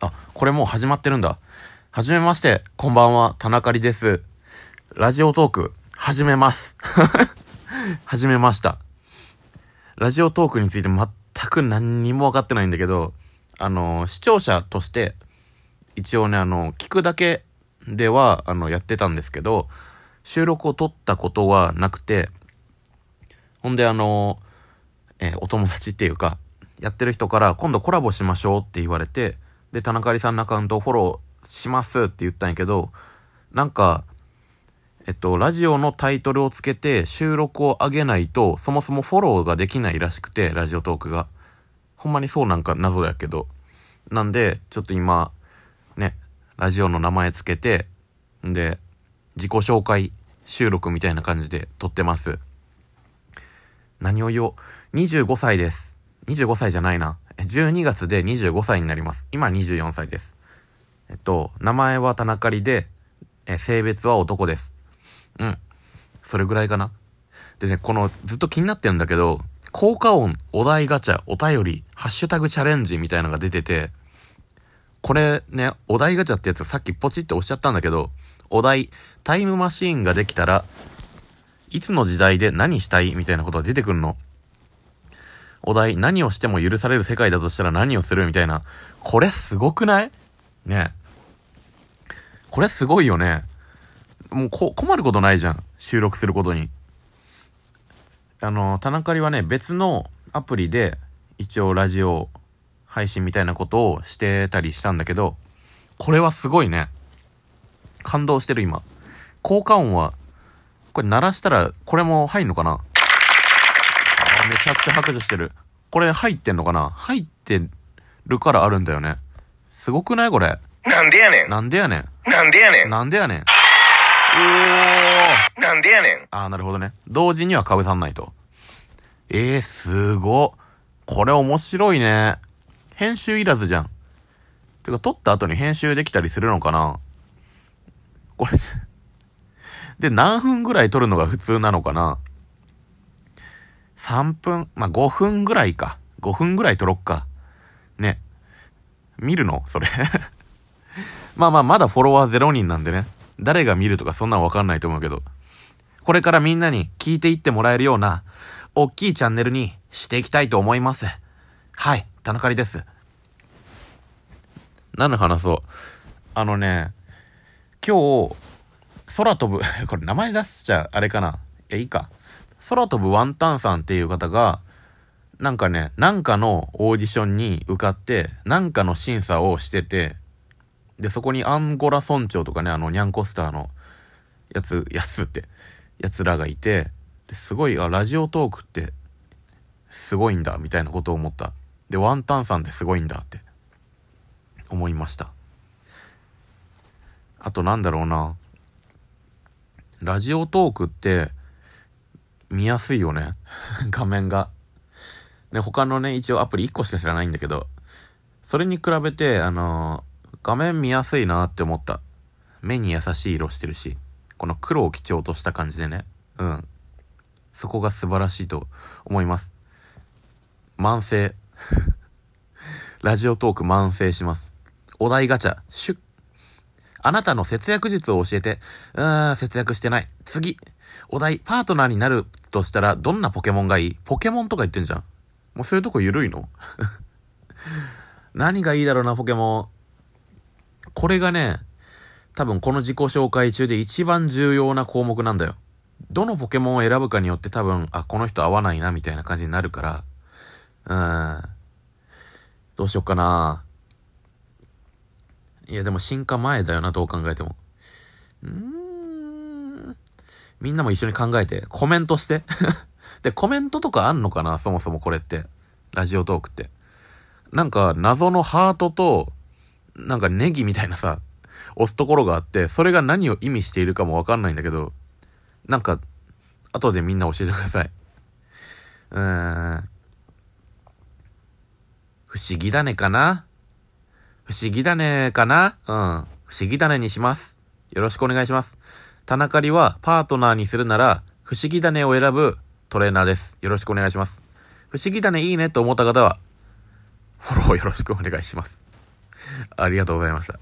あ、これもう始まってるんだ。はじめまして、こんばんは、田中りです。ラジオトーク、始めます。始めました。ラジオトークについて全く何にも分かってないんだけど、あの、視聴者として、一応ね、あの、聞くだけでは、あの、やってたんですけど、収録を撮ったことはなくて、ほんで、あの、えお友達っていうか、やってる人から今度コラボしましょうって言われて、で、田中里さんのアカウントをフォローしますって言ったんやけど、なんか、えっと、ラジオのタイトルをつけて収録を上げないと、そもそもフォローができないらしくて、ラジオトークが。ほんまにそうなんか謎やけど。なんで、ちょっと今、ね、ラジオの名前つけて、んで、自己紹介収録みたいな感じで撮ってます。何を言おう。25歳です。25歳じゃないな。12月で25歳になります。今24歳です。えっと、名前は田中里で、え性別は男です。うん。それぐらいかな。でね、この、ずっと気になってるんだけど、効果音、お題ガチャ、お便り、ハッシュタグチャレンジみたいのが出てて、これね、お題ガチャってやつさっきポチって押しちゃったんだけど、お題、タイムマシーンができたら、いつの時代で何したいみたいなことが出てくるの。お題、何をしても許される世界だとしたら何をするみたいな。これすごくない？ねこれすごいよね。もうこ、困ることないじゃん。収録することに。あの、田中里はね、別のアプリで、一応ラジオ配信みたいなことをしてたりしたんだけど、これはすごいね。感動してる今。効果音は、これ鳴らしたら、これも入んのかな？めちゃくちゃ拍手してる。これ入ってんのかな？入ってるからあるんだよね。すごくない？これ。なんでやねん。なんでやねん。なんでやねん。なんでやねん。おー。なんでやねん。あー、なるほどね。同時にはかぶさんないと。えー、すご。これ面白いね。編集いらずじゃん。てか、撮った後に編集できたりするのかな？これ、で、何分ぐらい撮るのが普通なのかな？?3 分、まあ、5分ぐらいか。5分ぐらい撮ろっか。ね。見るの？それ。まあまあ、まだフォロワー0人なんでね。誰が見るとかそんなんわかんないと思うけど。これからみんなに聞いていってもらえるような、大きいチャンネルにしていきたいと思います。はい、田中里です。何の話そう？あのね、今日、空飛ぶ、これ名前出しちゃあれかな？いや、いいか。空飛ぶワンタンさんっていう方が、なんかね、なんかのオーディションに受かって、なんかの審査をしてて、で、そこにアンゴラ村長とかね、あの、ニャンコスターのやつ、やつって、やつらがいて、すごい、あ、ラジオトークって、すごいんだ、みたいなことを思った。で、ワンタンさんってすごいんだって、思いました。あとなんだろうな。ラジオトークって、見やすいよね。画面が。ね、他のね、一応アプリ1個しか知らないんだけど、それに比べて、あのー画面見やすいなって思った。目に優しい色してるし、この黒を基調とした感じでね。うん。そこが素晴らしいと思います。慢性。ラジオトーク慢性します。お題ガチャ、シュッ。あなたの節約術を教えて。うーん、節約してない。次。お題、パートナーになるとしたら、どんなポケモンがいい？ポケモンとか言ってんじゃん。もうそういうとこ緩いの？何がいいだろうな、ポケモン。これがね、多分この自己紹介中で一番重要な項目なんだよ。どのポケモンを選ぶかによって多分、あ、この人合わないな、みたいな感じになるから、うん。どうしよっかな。いや、でも進化前だよな、どう考えても。うーん？みんなも一緒に考えて、コメントして。で、コメントとかあんのかなそもそもこれって。ラジオトークって。なんか、謎のハートと、なんかネギみたいなさ、押すところがあって、それが何を意味しているかもわかんないんだけど、なんか、後でみんな教えてください。うーん。不思議だねかな？不思議だねかな？うん。不思議だねにします。よろしくお願いします。田中里はパートナーにするなら、不思議種を選ぶトレーナーです。よろしくお願いします。不思議種いいねと思った方は、フォローよろしくお願いします。ありがとうございました。